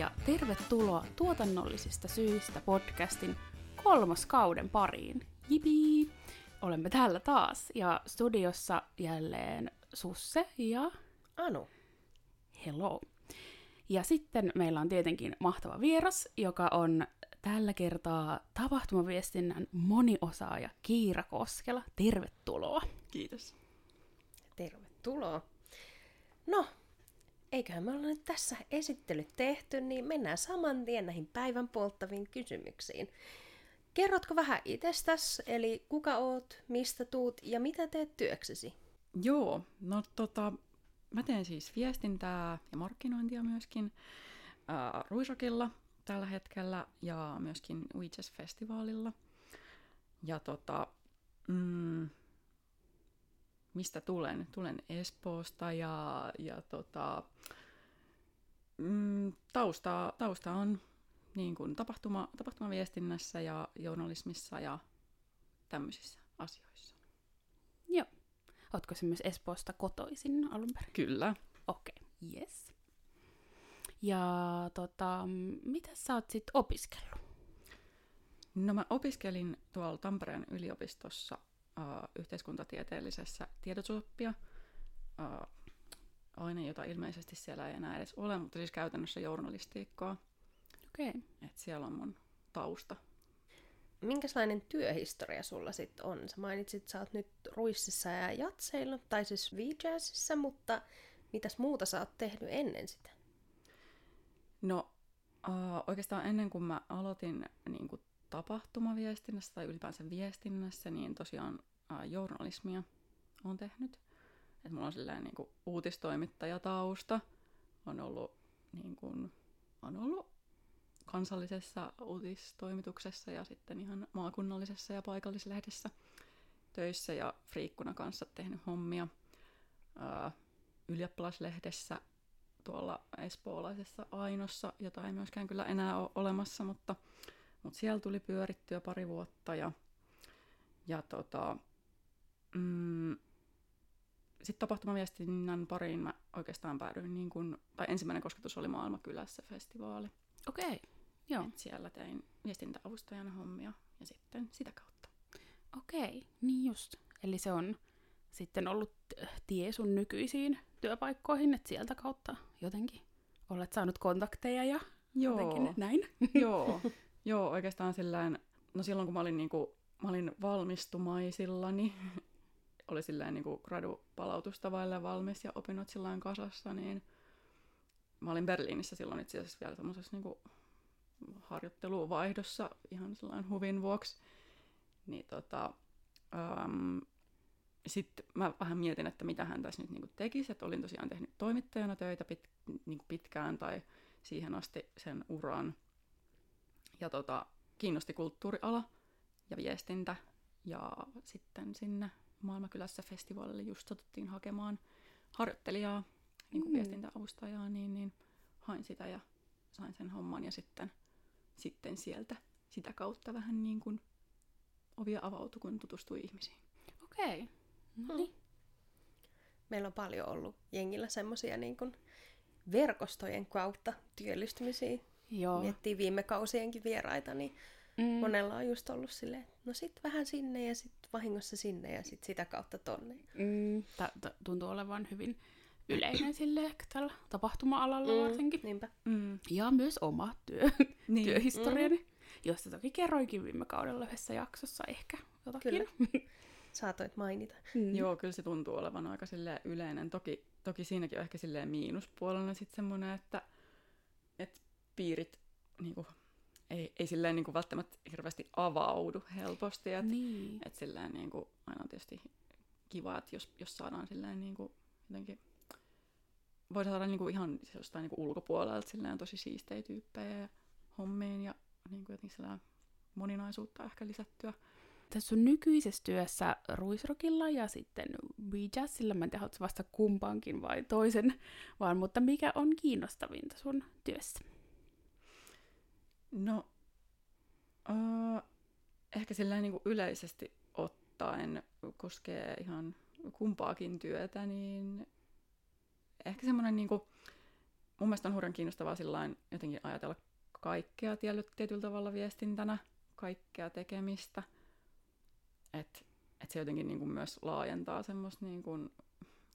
ja tervetuloa tuotannollisista syistä podcastin kolmas kauden pariin. Jipi! Olemme täällä taas ja studiossa jälleen Susse ja Anu. Hello. Ja sitten meillä on tietenkin mahtava vieras, joka on tällä kertaa tapahtumaviestinnän moniosaaja Kiira Koskela. Tervetuloa. Kiitos. Tervetuloa. No, eiköhän me olla nyt tässä esittelyt tehty, niin mennään saman tien näihin päivän polttaviin kysymyksiin. Kerrotko vähän itsestäsi, eli kuka oot, mistä tuut ja mitä teet työksesi? Joo, no tota, mä teen siis viestintää ja markkinointia myöskin ää, Ruisokilla tällä hetkellä ja myöskin Witches-festivaalilla. Ja tota, mm, mistä tulen? Tulen Espoosta ja, ja tota, mm, tausta, tausta on niin kuin tapahtuma, tapahtumaviestinnässä ja journalismissa ja tämmöisissä asioissa. Joo. Ootko se myös Espoosta kotoisin alun perin? Kyllä. Okei, okay. yes. Ja tota, mitä sä oot sit opiskellut? No mä opiskelin tuolla Tampereen yliopistossa uh, yhteiskuntatieteellisessä tiedotusoppia. Uh, aine, jota ilmeisesti siellä ei enää edes ole, mutta siis käytännössä journalistiikkaa. Okei. Okay. Et siellä on mun tausta. Minkälainen työhistoria sulla sitten on? Sä mainitsit, että sä oot nyt Ruississa ja Jatseilla, tai siis VJazzissa, mutta mitäs muuta sä oot tehnyt ennen sitä? No uh, oikeastaan ennen kuin mä aloitin niin kuin tapahtumaviestinnässä tai ylipäänsä viestinnässä, niin tosiaan uh, journalismia on tehnyt. Et mulla on sellainen niin kuin uutistoimittajatausta. On ollut, niin kuin, on ollut kansallisessa uutistoimituksessa ja sitten ihan maakunnallisessa ja paikallislehdessä töissä ja friikkuna kanssa tehnyt hommia. Uh, ylioppilaslehdessä tuolla espoolaisessa Ainossa, jota ei myöskään kyllä enää ole olemassa, mutta, mutta siellä tuli pyörittyä pari vuotta ja, ja tota, mm, sitten tapahtumaviestinnän pariin mä oikeastaan päädyin, niin kun, tai ensimmäinen kosketus oli Maailmakylässä festivaali. Okei, okay. joo. Et siellä tein viestintäavustajana hommia ja sitten sitä kautta. Okei, okay. niin just. Eli se on sitten ollut tie sun nykyisiin työpaikkoihin, että sieltä kautta jotenkin olet saanut kontakteja ja Joo. jotenkin näin. Joo, Joo oikeastaan sillään, no silloin kun mä olin, niinku, mä olin valmistumaisillani, oli silleen niinku gradupalautusta vaille valmis ja opinnot silloin kasassa, niin mä olin Berliinissä silloin itse asiassa vielä semmoisessa niinku harjoitteluvaihdossa ihan sellainen huvin vuoksi. Niin tota, um, sitten mä vähän mietin, että mitä hän tässä nyt niin tekisi, että olin tosiaan tehnyt toimittajana töitä pit, niin pitkään tai siihen asti sen uran. Ja tota, kiinnosti kulttuuriala ja viestintä ja sitten sinne Maailmakylässä festivaalille just satuttiin hakemaan harjoittelijaa, niin kuin mm. viestintäavustajaa, niin, niin hain sitä ja sain sen homman ja sitten, sitten sieltä sitä kautta vähän niin kuin ovia avautui, kun tutustui ihmisiin. Okei. Okay. No niin. Meillä on paljon ollut jengillä semmoisia niin kuin verkostojen kautta työllistymisiä. Joo. Miettii viime kausienkin vieraita, niin mm. monella on just ollut silleen, no sit vähän sinne ja sit vahingossa sinne ja sit sitä kautta tonne. Mm. T- tuntuu olevan hyvin yleinen sille ehkä tällä tapahtuma-alalla mm. varsinkin. Niinpä. Mm. Ja myös oma työ, niin. työhistoriani, mm. josta toki kerroinkin viime kaudella yhdessä jaksossa ehkä jotakin. Kyllä. saatoit mainita. Mm. Joo, kyllä se tuntuu olevan aika yleinen. Toki, toki siinäkin on ehkä silleen miinuspuolella sitten semmoinen, että, että piirit niinku, ei, ei silleen niinku välttämättä hirveästi avaudu helposti. Että niin. et silleen niinku, aina on tietysti kiva, että jos, jos saadaan silleen niinku, jotenkin voi saada niinku ihan siis jostain niinku ulkopuolelta silleen tosi siistejä tyyppejä ja hommiin ja niinku jotenkin moninaisuutta ehkä lisättyä tässä sun nykyisessä työssä Ruisrokilla ja sitten Jazzilla, mä en tiedä, vasta kumpaankin vai toisen, vaan mutta mikä on kiinnostavinta sun työssä? No, uh, ehkä sillä niin kuin yleisesti ottaen koskee ihan kumpaakin työtä, niin ehkä semmoinen niin kuin mun mielestä on hurjan kiinnostavaa sillain jotenkin ajatella kaikkea tietyllä tavalla viestintänä, kaikkea tekemistä. Että et se jotenkin niin kuin myös laajentaa semmoista niin kuin,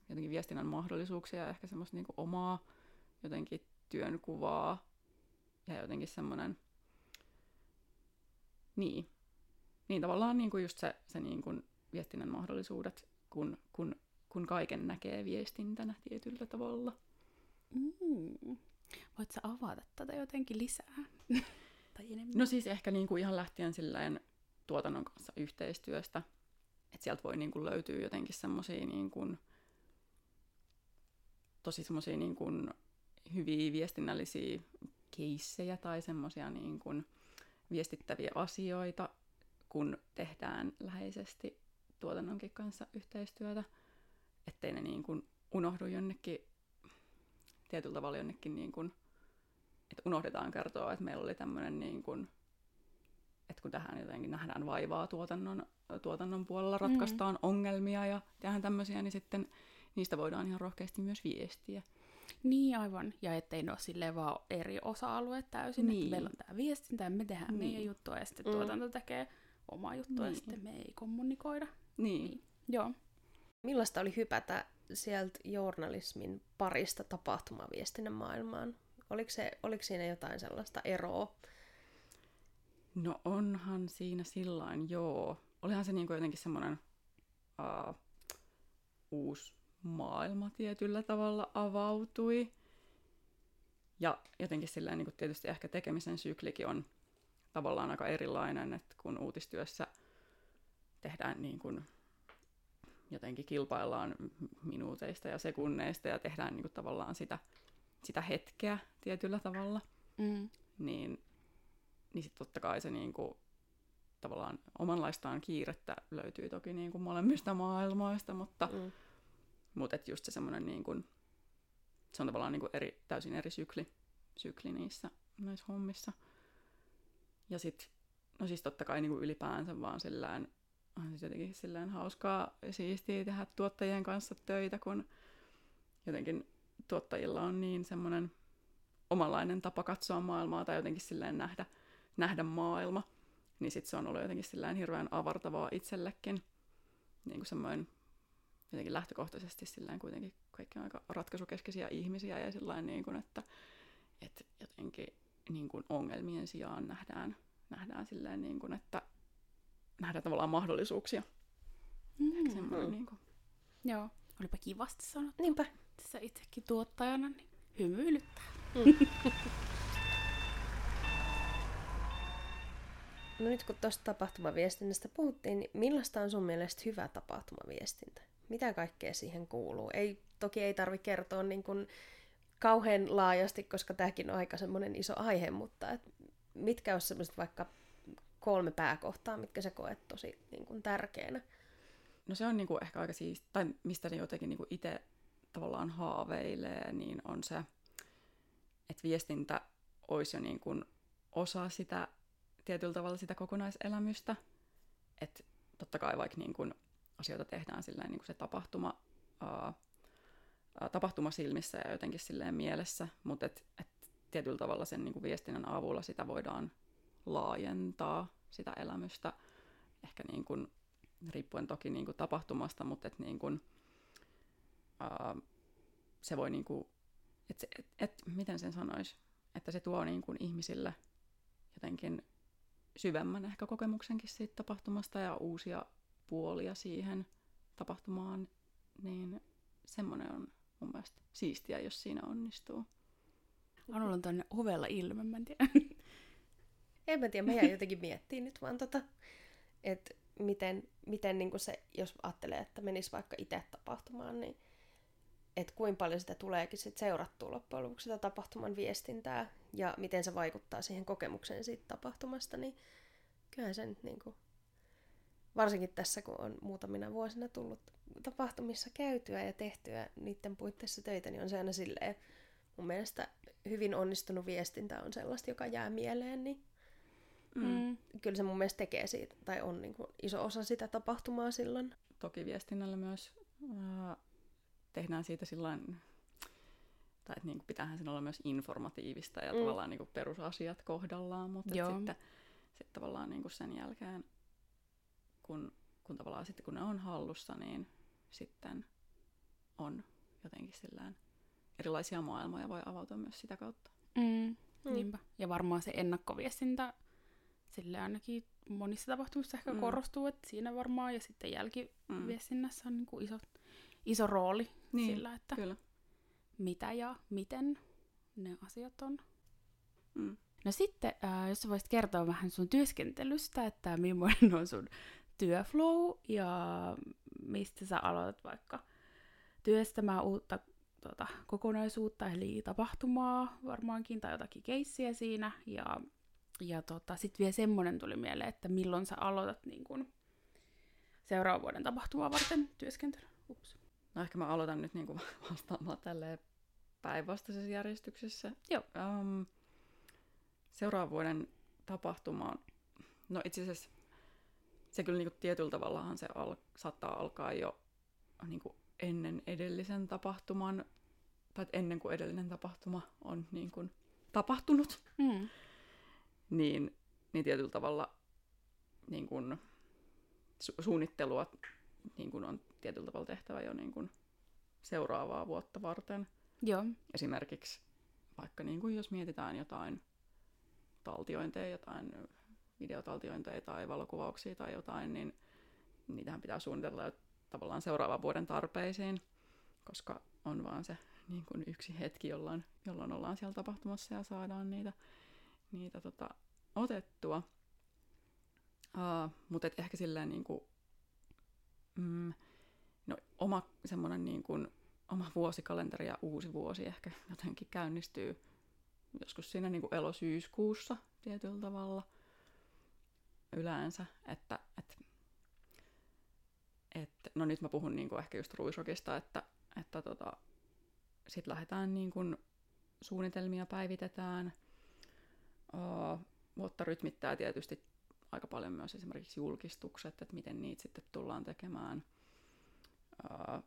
jotenkin viestinnän mahdollisuuksia ja ehkä semmoista niin kuin omaa jotenkin työnkuvaa ja jotenkin semmoinen, niin, niin tavallaan niin kuin just se, se niin kuin viestinnän mahdollisuudet, kun, kun, kun kaiken näkee viestintänä tietyllä tavalla. Mm. Voitko avata tätä jotenkin lisää? tai enemmän? No siis ehkä niin kuin ihan lähtien silleen tuotannon kanssa yhteistyöstä, että sieltä voi niin kuin löytyä jotenkin semmoisia niin kuin, tosi semmoisia niin kuin hyviä viestinnällisiä keissejä tai semmoisia niin kuin viestittäviä asioita, kun tehdään läheisesti tuotannonkin kanssa yhteistyötä, ettei ne niin kuin unohdu jonnekin tietyllä tavalla jonnekin niin kuin, että unohdetaan kertoa, että meillä oli tämmöinen niin kuin, että kun tähän jotenkin nähdään vaivaa tuotannon, tuotannon puolella, ratkaistaan mm. ongelmia ja tehdään tämmöisiä, niin sitten niistä voidaan ihan rohkeasti myös viestiä. Niin aivan, ja ettei ne ole silleen vaan eri osa-alueet täysin, niin. että meillä on tämä viestintä ja me tehdään niin. meidän juttua ja sitten mm. tuotanto tekee omaa juttua niin. ja sitten me ei kommunikoida. Niin. niin. Joo. Millaista oli hypätä sieltä journalismin parista tapahtumaviestinnän maailmaan? Oliko, se, oliko siinä jotain sellaista eroa? No onhan siinä sillain, joo. Olihan se niinku jotenkin semmoinen uh, uusi maailma tietyllä tavalla avautui. Ja jotenkin silleen niin kuin tietysti ehkä tekemisen syklikin on tavallaan aika erilainen, että kun uutistyössä tehdään niin kuin jotenkin kilpaillaan minuuteista ja sekunneista ja tehdään niin kuin tavallaan sitä, sitä hetkeä tietyllä tavalla, mm. niin, niin sitten totta kai se niin kuin, tavallaan omanlaistaan kiirettä löytyy toki niin kuin molemmista maailmoista, mutta, mm. Mutta just se semmoinen niin kuin, se on tavallaan niin eri, täysin eri sykli, sykli niissä näissä hommissa. Ja sitten, no siis totta kai niin kuin ylipäänsä vaan sillään on siis jotenkin silleen hauskaa ja siistiä tehdä tuottajien kanssa töitä, kun jotenkin tuottajilla on niin semmoinen omanlainen tapa katsoa maailmaa tai jotenkin silleen nähdä, nähdä maailma. Niin sitten se on ollut jotenkin silleen hirveän avartavaa itsellekin. Niin kuin semmoinen jotenkin lähtökohtaisesti silleen kuitenkin kaikki on aika ratkaisukeskeisiä ihmisiä ja silleen niin kuin, että, että jotenkin niin kuin ongelmien sijaan nähdään, nähdään silleen niin kuin, että nähdä tavallaan mahdollisuuksia. Mm. Semmoinen, niin kuin. Joo, olipa kivasti sanottu. Niinpä. Tässä itsekin tuottajana niin hymyilyttää. Mm. no nyt kun tuosta tapahtumaviestinnästä puhuttiin, niin millaista on sun mielestä hyvä tapahtumaviestintä? Mitä kaikkea siihen kuuluu? Ei, toki ei tarvi kertoa niin kuin kauhean laajasti, koska tämäkin on aika semmoinen iso aihe, mutta et mitkä olisi semmoiset vaikka kolme pääkohtaa, mitkä sä koet tosi niin kuin, tärkeänä? No se on niin kuin, ehkä aika siis, tai mistä ne jotenkin niin itse tavallaan haaveilee, niin on se, että viestintä olisi jo niin kuin osa sitä tietyllä tavalla sitä kokonaiselämystä. Että totta kai vaikka niin kuin asioita tehdään silleen niin kuin se tapahtuma, ää, tapahtuma silmissä ja jotenkin silleen mielessä, mutta et, et tietyllä tavalla sen niin kuin viestinnän avulla sitä voidaan laajentaa sitä elämystä, ehkä niin kuin, riippuen toki niin kuin tapahtumasta, mutta et niin kuin, ää, se voi, niin kuin, et et, et, miten sen sanoisi, että se tuo niin kuin ihmisille jotenkin syvemmän ehkä kokemuksenkin siitä tapahtumasta ja uusia puolia siihen tapahtumaan, niin semmoinen on mun mielestä siistiä, jos siinä onnistuu. Anulla on tuonne ovella ilme, mä en tiedä. En mä tiedä, mä jäin jotenkin miettimään nyt vaan tota, että miten, miten niin se, jos ajattelee, että menisi vaikka itse tapahtumaan, niin että kuinka paljon sitä tuleekin sit seurattua loppujen lopuksi sitä tapahtuman viestintää ja miten se vaikuttaa siihen kokemukseen siitä tapahtumasta, niin kyllähän se nyt niin kuin, varsinkin tässä, kun on muutamina vuosina tullut tapahtumissa käytyä ja tehtyä niiden puitteissa töitä, niin on se aina silleen, mun mielestä hyvin onnistunut viestintä on sellaista, joka jää mieleen, niin Mm. mm. Kyllä se mun mielestä tekee siitä, tai on niin kuin iso osa sitä tapahtumaa silloin. Toki viestinnällä myös äh, tehdään siitä silloin tai että niin kuin pitäähän sen olla myös informatiivista ja Mm. tavallaan niin kuin perusasiat kohdallaan, mutta sitten sit tavallaan niin kuin sen jälkeen, kun, kun tavallaan sitten kun ne on hallussa, niin sitten on jotenkin sillään erilaisia maailmoja voi avautua myös sitä kautta. Mm. Mm. Niinpä. Ja varmaan se ennakkoviestintä sille ainakin monissa tapahtumissa ehkä mm. Korostuu, että siinä varmaan ja sitten Mm. jälkiviestinnässä on niin kuin iso, iso rooli Niin, sillä, että Kyllä. mitä ja miten ne asiat on. Mm. No sitten, äh, jos sä voisit kertoa vähän sun työskentelystä, että millainen on sun työflow ja mistä sä aloitat vaikka työstämään uutta tota, kokonaisuutta, eli tapahtumaa varmaankin, tai jotakin keissiä siinä. Ja, ja tota, sitten vielä semmoinen tuli mieleen, että milloin sä aloitat niin kun, seuraavan vuoden tapahtumaa varten työskentely. Ups. No ehkä mä aloitan nyt niinku vastaamaan tälleen päinvastaisessa järjestyksessä. Joo. Um, seuraavan vuoden tapahtumaan, no itse asiassa se kyllä niinku tietyllä tavallahan se al- saattaa alkaa jo niinku ennen edellisen tapahtuman, tai ennen kuin edellinen tapahtuma on niinku tapahtunut, Mm. niin, niin tietyllä tavalla niin kun, su- suunnittelua niin kun on tietyllä tavalla tehtävä jo niin kun seuraavaa vuotta varten. Joo. Esimerkiksi vaikka niin kun jos mietitään jotain taltiointeja, jotain videotaltiointeja tai valokuvauksia tai jotain, niin niitähän pitää suunnitella jo tavallaan seuraavan vuoden tarpeisiin, koska on vaan se niin kun yksi hetki, jolloin, jolloin ollaan siellä tapahtumassa ja saadaan niitä, niitä tota, otettua. Uh, mutta ehkä silleen niin kuin, mm, no, oma semmoinen niin kuin, oma vuosikalenteri ja uusi vuosi ehkä jotenkin käynnistyy joskus siinä niin kuin elosyyskuussa tietyllä tavalla yleensä, että, että, että no nyt mä puhun niin kuin ehkä just ruisrokista, että, että tota, sitten lähdetään niin kuin suunnitelmia päivitetään, uh, rytmittää tietysti aika paljon myös esimerkiksi julkistukset, että miten niitä sitten tullaan tekemään. Uh,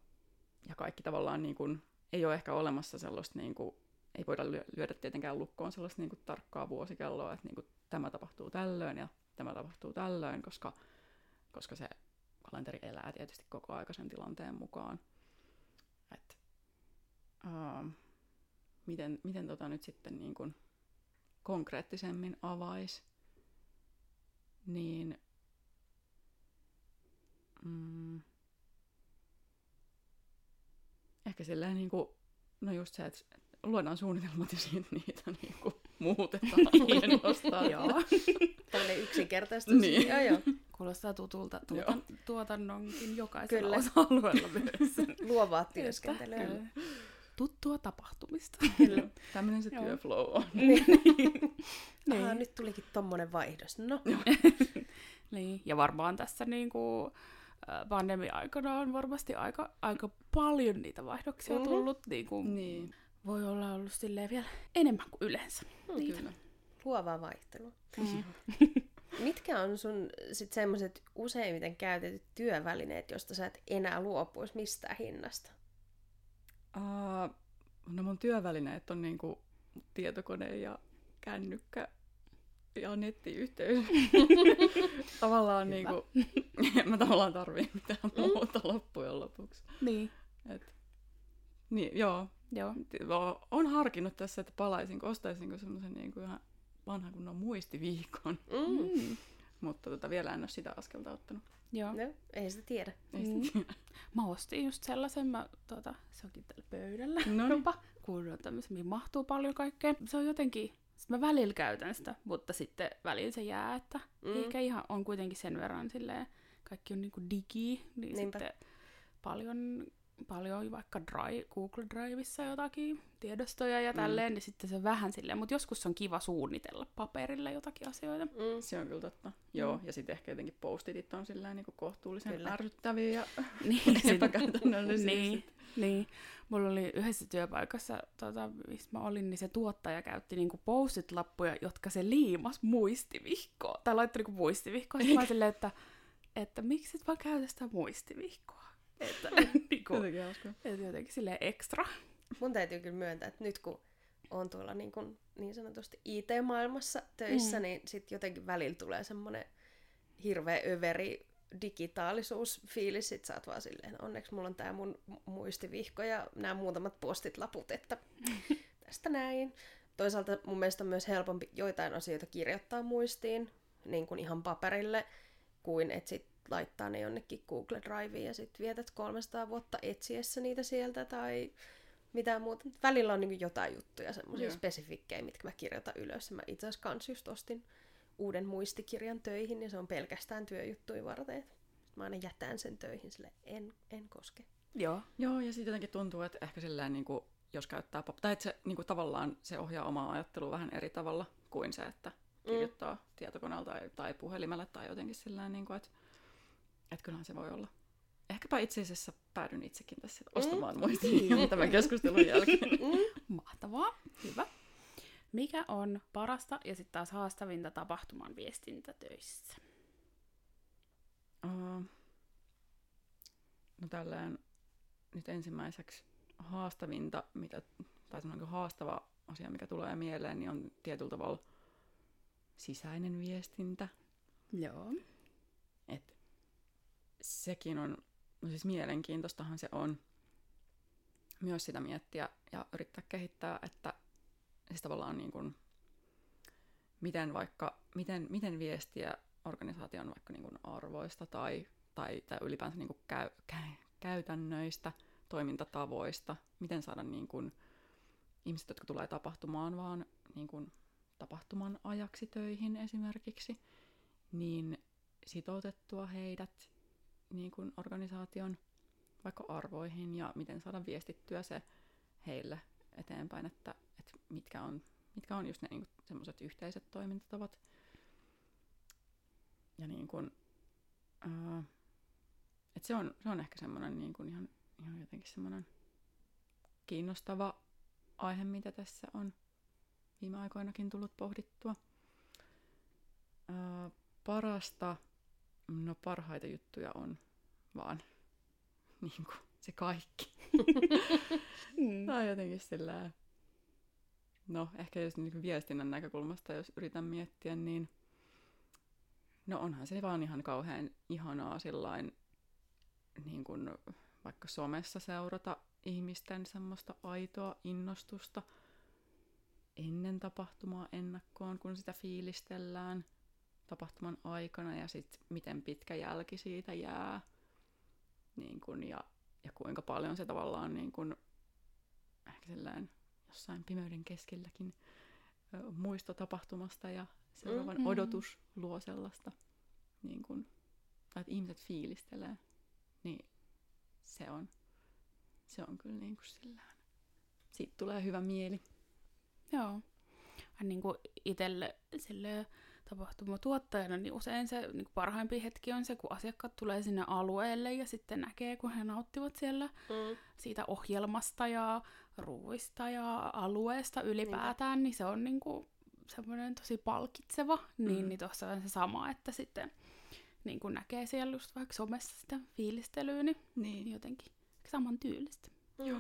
ja kaikki tavallaan niin kuin, ei ole ehkä olemassa sellaista, niin kuin, ei voida lyö- lyödä tietenkään lukkoon sellaista niin kuin, tarkkaa vuosikelloa, että niin kuin, tämä tapahtuu tällöin ja tämä tapahtuu tällöin, koska, koska se kalenteri elää tietysti koko aikaisen tilanteen mukaan. Et, uh, miten, miten tota nyt sitten niin kuin, konkreettisemmin avaisi, niin mm, ehkä silleen niin kuin, no just se, että luodaan suunnitelmat ja sitten niitä niin kuin muutetaan luonnostaan. Joo. Tällainen yksinkertaistus. Niin. Joo, joo. Kuulostaa tutulta Joo. tuotan, tuotannonkin jokaisella Kyllä. osa-alueella myös. Luovaa työskentelyä. Kyllä. Tuttua tapahtumista. Kyllä. Tämmöinen se työflow on. niin. Niin. Aha, nyt tulikin tommonen vaihdos. No, Niin, ja varmaan tässä niin kuin, pandemia-aikana on varmasti aika, aika paljon niitä vaihdoksia Mhm. mm-hmm. tullut. Niin kuin, Niin, Voi olla ollut silleen vielä enemmän kuin yleensä. Niitä. kyllä. luovaa vaihtelua. Mm. Mitkä on sun sit semmoiset useimmiten käytetyt työvälineet, josta sä et enää luopuisi mistään hinnasta? Uh, no mun työvälineet on niinku tietokone ja kännykkä ja nettiyhteys. tavallaan niinku, en mä tavallaan tarvii mitään muuta loppujen lopuksi. Niin, Et, niin, joo. Joo. On harkinnut tässä, että palaisinko, ostaisinko semmoisen niinku ihan vanhan kunnon muistiviikon. Mm. Mm. Mutta tota, vielä en ole sitä askelta ottanut. Joo. No, ei sitä tiedä. Ei Mm. sitä tiedä. Mä ostin just sellaisen, mä, tota, se onkin tällä pöydällä. No niin. kun on tämmöisen, mihin mahtuu paljon kaikkea. Se on jotenkin, sit mä välillä käytän sitä, mutta sitten välillä se jää, että Mm. mm. eikä ihan, on kuitenkin sen verran silleen, kaikki on niinku digi, niin Niinpä. sitten paljon, paljon vaikka Drive, Google Driveissa jotakin tiedostoja ja Mm. tälleen, niin sitten se vähän silleen, mutta joskus on kiva suunnitella paperille jotakin asioita. Mm. Se on kyllä totta. Joo, ja sitten ehkä jotenkin postitit on sillä niin kohtuullisen Kyllä. ärsyttäviä ja Niin, epäkäytännöllisiä. niin, niin. Mulla oli yhdessä työpaikassa, tota, missä mä olin, niin se tuottaja käytti niinku post-it-lappuja, jotka se liimas muistivihkoon. Tai laittoi niinku muistivihkoon. Sitten mä silleen, että, että miksi et vaan käytä sitä muistivihkoa? Että, niinku, Jotenkin hauskaa. että jotenkin silleen ekstra. mun täytyy kyllä myöntää, että nyt kun on tuolla niin, kuin, niin sanotusti IT-maailmassa töissä, mm. niin sitten jotenkin välillä tulee semmoinen hirveä överi digitaalisuusfiilis, sit sä oot vaan silleen, onneksi mulla on tää mun muistivihko ja nämä muutamat postit laput, että tästä näin. Toisaalta mun mielestä on myös helpompi joitain asioita kirjoittaa muistiin, niin kuin ihan paperille, kuin että sit laittaa ne jonnekin Google Driveen ja sitten vietät 300 vuotta etsiessä niitä sieltä tai mitään muuta. Välillä on niin jotain juttuja, semmoisia spesifikkejä, mitkä mä kirjoitan ylös. Mä itse asiassa kans just ostin uuden muistikirjan töihin, ja se on pelkästään työjuttuja varten. Mä aina jätän sen töihin, sille en, en koske. Joo. Joo, ja sitten jotenkin tuntuu, että ehkä silleen, niin kuin, jos käyttää, pop- tai että se niin kuin, tavallaan se ohjaa omaa ajattelua vähän eri tavalla kuin se, että mm. kirjoittaa mm. tietokoneella tai, tai puhelimella tai jotenkin sillä niin kuin, että, että kyllähän se voi olla. Ehkäpä itse asiassa päädyn itsekin tässä ostamaan mm. muistia tämän keskustelun jälkeen. Mm. Mahtavaa, hyvä. Mikä on parasta ja sitten taas haastavinta tapahtuman viestintätöissä? Uh, no tällään nyt ensimmäiseksi haastavinta, mitä, tai haastava asia, mikä tulee mieleen, niin on tietyllä tavalla sisäinen viestintä. Joo. Et sekin on, no siis mielenkiintoistahan se on myös sitä miettiä ja yrittää kehittää, että siis tavallaan niin kuin, miten vaikka, miten, miten viestiä organisaation vaikka niin kuin arvoista tai, tai, tai ylipäänsä niin kuin käy, käy, käytännöistä, toimintatavoista, miten saada niin kuin, ihmiset, jotka tulee tapahtumaan vaan niin kuin, tapahtuman ajaksi töihin esimerkiksi, niin sitoutettua heidät niin kuin organisaation vaikka arvoihin ja miten saada viestittyä se heille eteenpäin, että, että mitkä, on, mitkä on just ne niin semmoiset yhteiset toimintatavat. Ja niin kuin, uh, että se, on, se on ehkä semmoinen niin kuin ihan, ihan jotenkin semmoinen kiinnostava aihe, mitä tässä on viime aikoinakin tullut pohdittua. Uh, parasta, no parhaita juttuja on vaan niin kuin se kaikki. mm. Tai jotenkin sillä no ehkä jos niin viestinnän näkökulmasta, jos yritän miettiä, niin no onhan se vaan ihan kauhean ihanaa sillain niin kuin vaikka somessa seurata ihmisten semmoista aitoa innostusta ennen tapahtumaa ennakkoon, kun sitä fiilistellään tapahtuman aikana ja sitten miten pitkä jälki siitä jää niin kun, ja, ja kuinka paljon se tavallaan niin kun, ehkä sellainen jossain pimeyden keskelläkin ö, muisto tapahtumasta ja seuraavan mm-hmm. odotus luo sellaista, niin kun, tai että ihmiset fiilistelee, niin se on, se on kyllä niin kuin sillään. Siitä tulee hyvä mieli. Joo. Niin kuin itselle sille tapahtumatuottajana, niin usein se niin parhaimpi hetki on se, kun asiakkaat tulee sinne alueelle ja sitten näkee, kun he nauttivat siellä mm. siitä ohjelmasta ja ruuista ja alueesta ylipäätään, niin, niin se on niin kuin semmoinen tosi palkitseva. Niin, mm. niin tuossa on se sama, että sitten niin kuin näkee siellä just vaikka somessa sitä fiilistelyä, niin, niin. jotenkin saman tyylistä. Joo.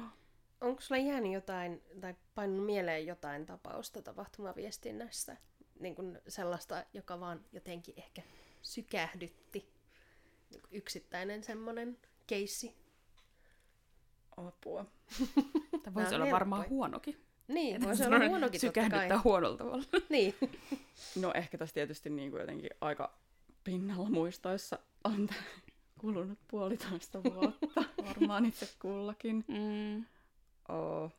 Onko sulla jäänyt jotain, tai painunut mieleen jotain tapausta tapahtumaviestinnässä? Niin kuin sellaista, joka vaan jotenkin ehkä sykähdytti. Yksittäinen semmoinen keissi. Apua. Tämä voisi olla varmaan huonokin. Niin, voisi olla huonokin Sykähdyttää huonolla tavalla. niin. No ehkä tässä tietysti niin kuin jotenkin aika pinnalla muistoissa on kulunut puolitoista vuotta varmaan itse kullakin. Mm. Oh.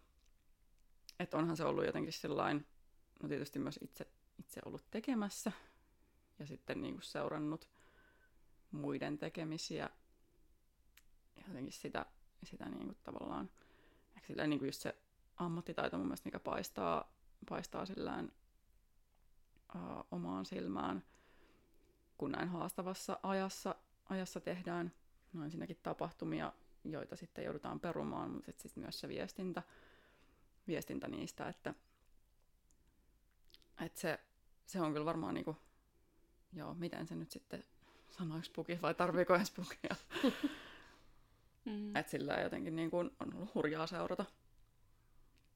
Että onhan se ollut jotenkin sellainen, no tietysti myös itse, itse ollut tekemässä ja sitten niin kuin seurannut muiden tekemisiä. Ja jotenkin sitä, sitä niin kuin tavallaan, ehkä sillä niin kuin just se ammattitaito mun mielestä, mikä paistaa, paistaa sillään uh, omaan silmään, kun näin haastavassa ajassa, ajassa tehdään. No ensinnäkin tapahtumia, joita sitten joudutaan perumaan, mutta sitten myös se viestintä, viestintä niistä, että, että se, se on kyllä varmaan niinku, joo, miten se nyt sitten sanoisi puki vai tarviiko edes pukia. mm. Että sillä jotenkin niin kuin on ollut hurjaa seurata,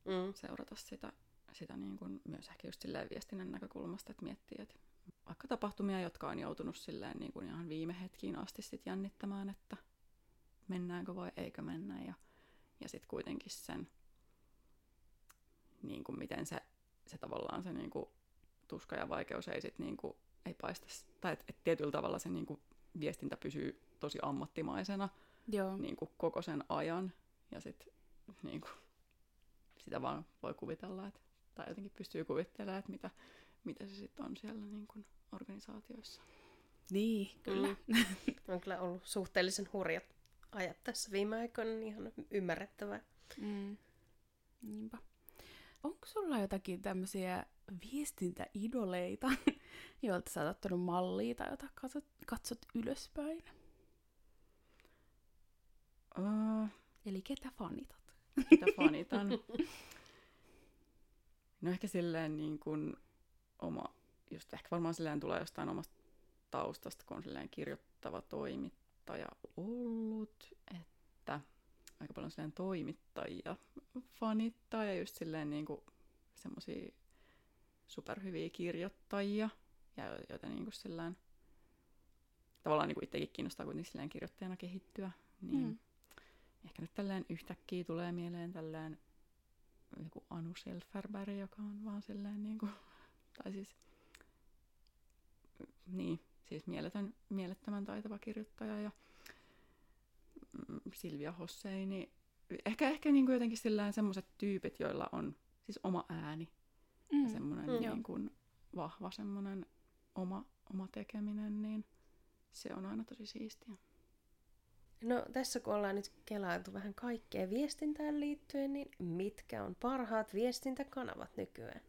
Mm. seurata sitä, sitä niin kuin myös ehkä just silleen viestinnän näkökulmasta, että miettii, että vaikka tapahtumia, jotka on joutunut silleen niin kuin ihan viime hetkiin asti sit jännittämään, että mennäänkö vai eikö mennä ja, ja sitten kuitenkin sen, niin kuin miten se, se tavallaan se niin kuin tuska ja vaikeus ei sit niin kuin, ei paista, tai että et tietyllä tavalla se niin kuin viestintä pysyy tosi ammattimaisena Joo. niin kuin koko sen ajan ja sitten niin kuin, sitä vaan voi kuvitella, että, tai jotenkin pystyy kuvittelemaan, että mitä, mitä se sitten on siellä niin kuin organisaatioissa. Niin, kyllä. Mm. On kyllä ollut suhteellisen hurjat ajat tässä viime aikoina, niin ihan ymmärrettävää. Mm. Niinpä. Onko sulla jotakin tämmöisiä viestintäidoleita, joilta sä oot ottanut mallia tai jota katsot, katsot ylöspäin? Uh, Eli ketä fanitat? mitä fanitan? No ehkä silleen niin kuin oma, just ehkä varmaan silleen tulee jostain omasta taustasta, kun on silleen kirjoittava toimittaja ollut, että aika paljon silleen toimittajia fanittaa ja just silleen niin kuin semmosia superhyviä kirjoittajia, ja joita niin kuin silleen, tavallaan niin kuin itsekin kiinnostaa kuitenkin silleen kirjoittajana kehittyä, niin Mm. ehkä nyt tällään yhtäkkiä tulee mieleen tällään joku Anu Selfärberg, joka on vaan silleen niin kuin, tai siis, niin, siis mieletön, mielettömän taitava kirjoittaja ja mm, Silvia Hosseini. Ehkä, ehkä niin kuin jotenkin sillään semmoiset tyypit, joilla on siis oma ääni ja semmoinen Mm. niin kuin vahva semmoinen oma, oma tekeminen, niin se on aina tosi siistiä. No tässä kun ollaan nyt kelailtu vähän kaikkea viestintään liittyen, niin mitkä on parhaat viestintäkanavat nykyään?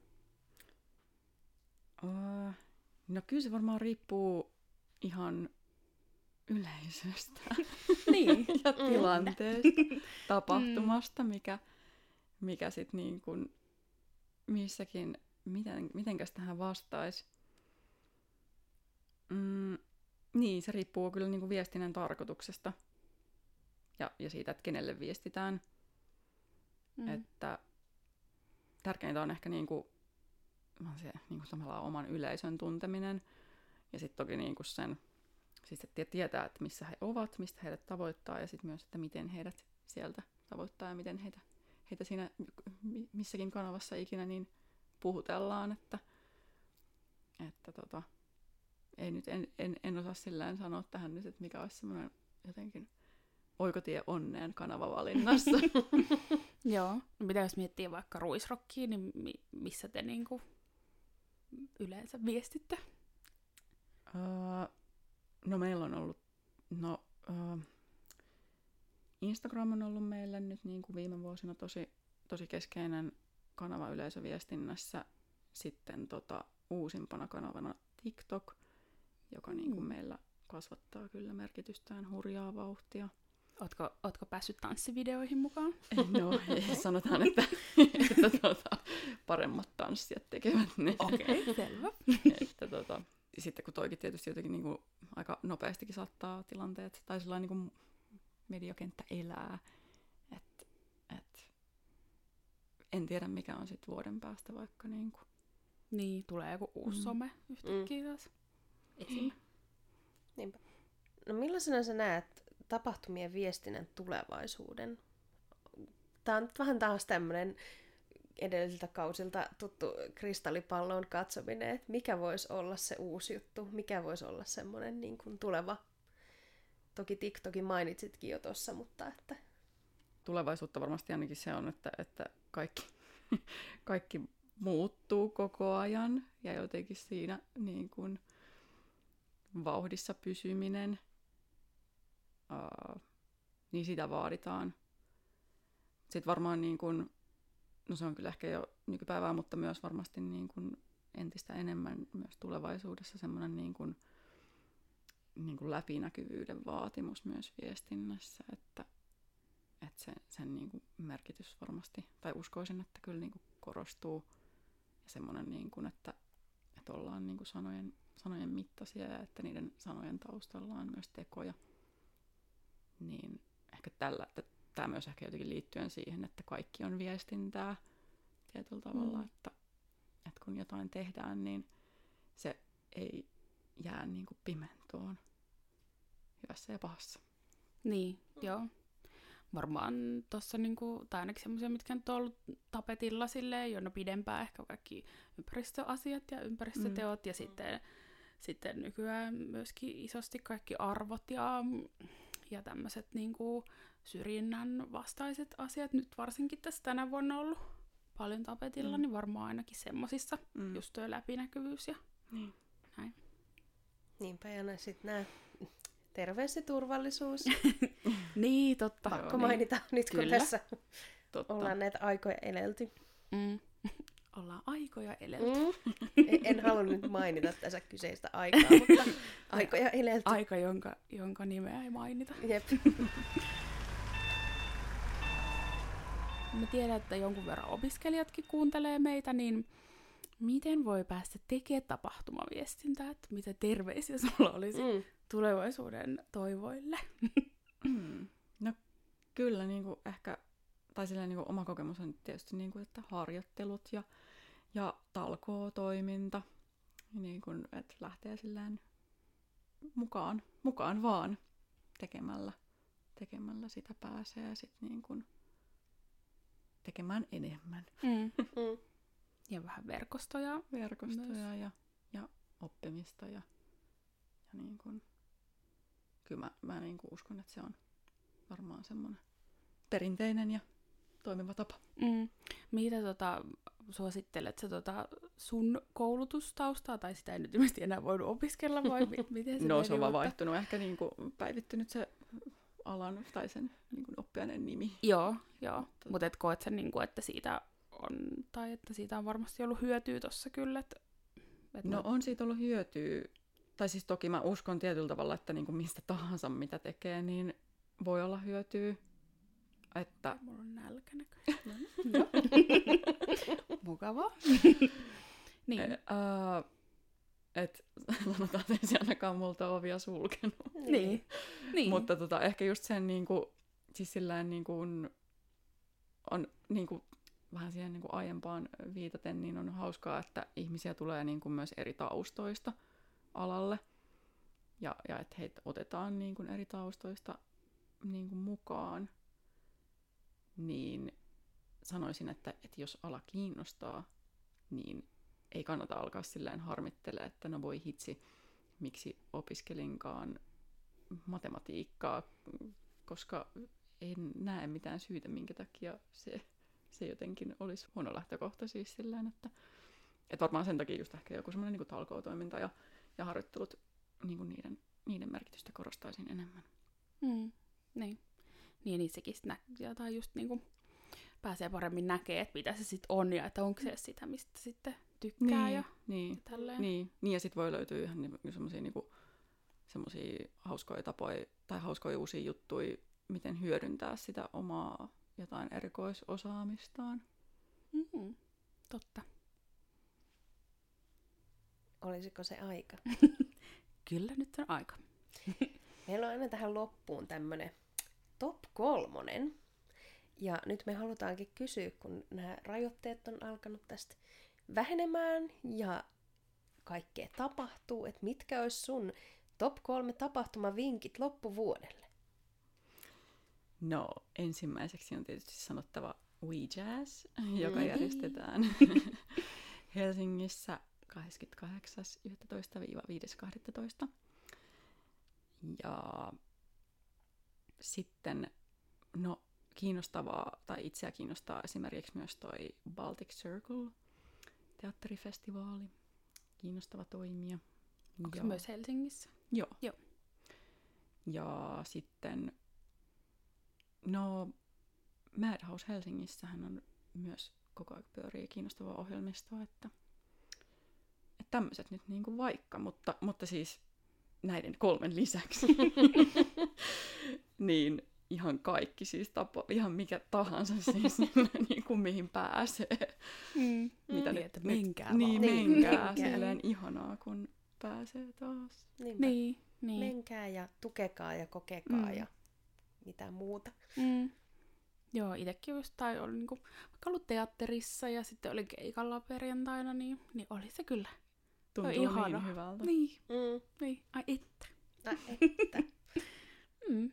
Uh, no kyllä se varmaan riippuu ihan yleisöstä Niin. ja tilanteesta, tapahtumasta, mikä, mikä sitten niin kuin missäkin, miten, mitenkäs tähän vastaisi. Mm, niin, se riippuu kyllä niin kuin viestinnän tarkoituksesta ja, ja siitä, että kenelle viestitään. Mm. Että tärkeintä on ehkä niinku, vaan se niinku samalla oman yleisön tunteminen. Ja sitten toki niinku sen, siis että tietää, että missä he ovat, mistä heidät tavoittaa ja sitten myös, että miten heidät sieltä tavoittaa ja miten heitä, heitä siinä mi- missäkin kanavassa ikinä niin puhutellaan, että, että tota, ei nyt, en, en, en osaa sillään sanoa tähän nyt, että mikä olisi semmoinen jotenkin oikotie onneen kanavavalinnassa. Joo. No mitä jos miettii vaikka ruisrokkia, niin mi- missä te niinku yleensä viestitte? Uh, no meillä on ollut, no uh, Instagram on ollut meillä nyt niin kuin viime vuosina tosi, tosi keskeinen kanava yleisöviestinnässä. Sitten tota, uusimpana kanavana TikTok, joka niin kuin Mm. meillä kasvattaa kyllä merkitystään hurjaa vauhtia. Ootko, ootko päässyt tanssivideoihin mukaan? No, sanotaan, että, että tota, paremmat tanssijat tekevät ne. Okei, okay, selvä. että tota, sitten kun toikin tietysti jotenkin niin kuin aika nopeastikin saattaa tilanteet, tai sellainen niin kuin mediakenttä elää, että et, en tiedä mikä on sitten vuoden päästä vaikka niin kuin. Niin, tulee joku uusi Mm. some yhtäkkiä taas. Esim. Niinpä. No millaisena sä näet tapahtumien viestinnän tulevaisuuden? Tämä on nyt vähän taas tämmöinen edellisiltä kausilta tuttu kristallipallon katsominen, että mikä voisi olla se uusi juttu, mikä voisi olla semmoinen niin kuin tuleva. Toki TikTokin mainitsitkin jo tuossa, mutta että Tulevaisuutta varmasti ainakin se on, että, että kaikki, kaikki muuttuu koko ajan ja jotenkin siinä niin kuin vauhdissa pysyminen, ää, niin sitä vaaditaan. Sitten varmaan niin kuin, no se on kyllä ehkä jo nykypäivää, mutta myös varmasti niin kuin entistä enemmän myös tulevaisuudessa semmoinen niin kuin, niin kuin läpinäkyvyyden vaatimus myös viestinnässä, että, että sen, sen niin kuin merkitys varmasti, tai uskoisin, että kyllä niin kuin korostuu ja semmoinen, niin kuin, että, että ollaan niin kuin sanojen, sanojen mittaisia ja että niiden sanojen taustalla on myös tekoja, niin ehkä tällä, että tämä myös ehkä jotenkin liittyen siihen, että kaikki on viestintää, tietyllä tavalla, Mm. että, että kun jotain tehdään, niin se ei jää niin kuin pimentoon hyvässä ja pahassa. Niin, joo. Varmaan tuossa, niinku, tai ainakin semmoisia, mitkä nyt on ollut tapetilla silleen jo no pidempään, ehkä kaikki ympäristöasiat ja ympäristöteot, mm. ja sitten, sitten nykyään myöskin isosti kaikki arvot ja, ja tämmöiset niinku, syrjinnän vastaiset asiat, nyt varsinkin tässä tänä vuonna ollut paljon tapetilla, Mm. mm. niin varmaan ainakin semmosissa, Mm. just tuo läpinäkyvyys ja Niin. näin. Niinpä ja sitten nämä terveys ja turvallisuus. Niin, totta. Joo, Pakko niin. mainita nyt kun Kyllä. tässä Totta. ollaan näitä aikoja elelty. Mm. Ollaan aikoja elelty. Mm. En- En halunnut nyt mainita tässä kyseistä aikaa, mutta aikoja elelty. Aika, jonka, jonka nimeä ei mainita. Jep. Mä tiedän, että jonkun verran opiskelijatkin kuuntelee meitä, niin miten voi päästä tekemään tapahtumaviestintää? Että mitä terveisiä sulla olisi mm. Tulevaisuuden toivoille? Mm. No kyllä niin kuin ehkä, tai silleen niin kuin oma kokemus on tietysti niin kuin, että harjoittelut ja, ja talkootoiminta, niin kuin, että lähtee silleen mukaan, mukaan vaan tekemällä, tekemällä sitä pääsee sitten niin kuin tekemään enemmän Mm. Mm. Ja vähän verkostoja. verkostoja Myös. ja, ja oppimista ja, ja niin kuin, kyllä mä, mä niin kuin uskon, että se on varmaan semmoinen perinteinen ja toimiva tapa. Mm. Mitä tota, suosittelet sä tota sun koulutustaustaa, tai sitä ei nyt ilmeisesti enää voinut opiskella, vai mi- miten se no meni, se on vaan mutta- vaihtunut, ehkä niin kuin päivittynyt se alan tai sen niin kuin oppiaineen nimi. Joo, joo. Mutta et koet sen, niinku, että siitä on, tai että siitä on varmasti ollut hyötyä tossa kyllä, että et No noit- on siitä ollut hyötyä, tai siis toki mä uskon tietyllä tavalla, että niin kuin mistä tahansa mitä tekee, niin voi olla hyötyä. Että Mulla on nälkä näköjään. Joo. Mukavaa. niin. E, ää, et sanotaan, että ei se ainakaan multa ovia sulkenut. niin. niin. Mutta tota, ehkä just sen niinku, siis sillään niinku, on niinku, vähän siihen niinku aiempaan viitaten, niin on hauskaa, että ihmisiä tulee niinku myös eri taustoista alalle. Ja, ja että heitä otetaan niinku eri taustoista niinku mukaan. Niin sanoisin, että, että jos ala kiinnostaa, niin ei kannata alkaa silleen harmittelee, että no voi hitsi, miksi opiskelinkaan matematiikkaa, koska en näe mitään syytä, minkä takia se, se jotenkin olisi huono lähtökohta siis silleen, että, että varmaan sen takia just ehkä joku semmoinen niin talkootoiminta ja, ja harjoittelut niin kuin niiden, niiden merkitystä korostaisin enemmän. Mm. Niin. Niin, niissäkin nä- jotain just niinku pääsee paremmin näkee, että mitä se sitten on ja että onko se sitä, mistä sitten tykkää ja niin, tälleen. niin, niin, ja sitten voi löytyä ihan ni- semmoisia niinku, semmosia hauskoja tapoja tai hauskoja uusia juttuja, miten hyödyntää sitä omaa jotain erikoisosaamistaan. Mm-hmm. Totta. Olisiko se aika? Kyllä nyt on aika. Meillä on aina tähän loppuun tämmönen top kolmonen. Ja nyt me halutaankin kysyä, kun nämä rajoitteet on alkanut tästä vähenemään ja kaikkea tapahtuu, että mitkä olisi sun top kolme tapahtumavinkit loppuvuodelle? No, ensimmäiseksi on tietysti sanottava We Jazz, joka Mm. järjestetään Helsingissä 28.11.5.12. Ja sitten, no kiinnostavaa, tai itseä kiinnostaa esimerkiksi myös toi Baltic Circle teatterifestivaali. Kiinnostava toimija. Onko se myös Helsingissä? Joo. Joo. Ja sitten, no Madhouse Helsingissähän on myös koko ajan pyörii kiinnostavaa ohjelmistoa, että tämmöiset nyt niin kuin vaikka, mutta, mutta siis näiden kolmen lisäksi, niin ihan kaikki siis tapa, ihan mikä tahansa siis niin kuin mihin pääsee. Mm. Mitä niin, nyt, että nyt- menkää Niin, vaan. Niin, menkää. menkää. Silleen ihanaa, kun pääsee taas. Niinpä. Niin, niin. Menkää ja tukekaa ja kokekaa Mm. ja mitä muuta. Mm. Joo, itsekin just, tai oli niinku, vaikka ollut teatterissa ja sitten oli keikalla perjantaina, niin, niin oli se kyllä. Tuntuu ihana. niin hyvältä. Niin, Mm. niin, ai että. Ai että. Mm.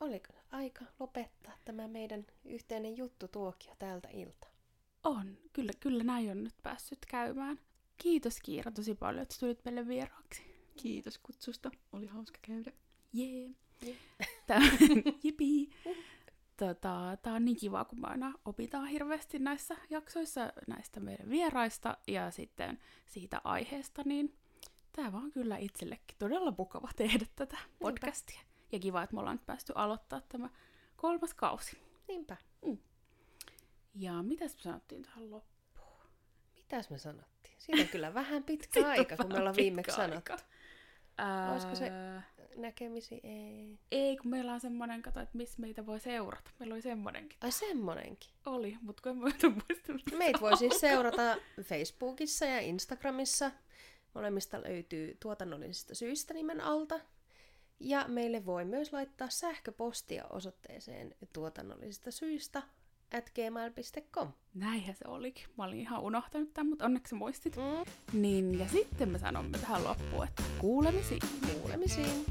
Oliko aika lopettaa tämä meidän yhteinen juttu tuokio tältä ilta? On, kyllä, kyllä näin on nyt päässyt käymään. Kiitos Kiira tosi paljon, että tulit meille vieraaksi. Kiitos kutsusta. Oli hauska käydä. Jee. Jee. Tää, jipii. Tota, tää on niin kiva, kun me aina opitaan hirveästi näissä jaksoissa näistä meidän vieraista ja sitten siitä aiheesta, niin tää vaan kyllä itsellekin todella mukava tehdä tätä podcastia. Ja kiva, että me ollaan nyt päästy aloittaa tämä kolmas kausi. Niinpä. Ja mitäs me sanottiin tähän loppuun? Mitäs me sanottiin? Siitä on kyllä vähän pitkä aika, kun me ollaan viimeksi aika. sanottu. Ää, Olisiko se- Näkemisi ei. Ei, kun meillä on semmoinen, kato, että missä meitä voi seurata. Meillä oli semmoinenkin. Ai semmonenkin. Oli, mutta kun en muista mitä Meitä voi siis seurata Facebookissa ja Instagramissa. Molemmista löytyy tuotannollisista syistä nimen alta. Ja meille voi myös laittaa sähköpostia osoitteeseen tuotannollisista syistä at gmail.com. Näinhän se olikin. Mä olin ihan unohtanut tämän, mutta onneksi muistit. Mm. Niin, ja sitten me sanomme tähän loppuun, että kuulemisiin. Kuulemisiin.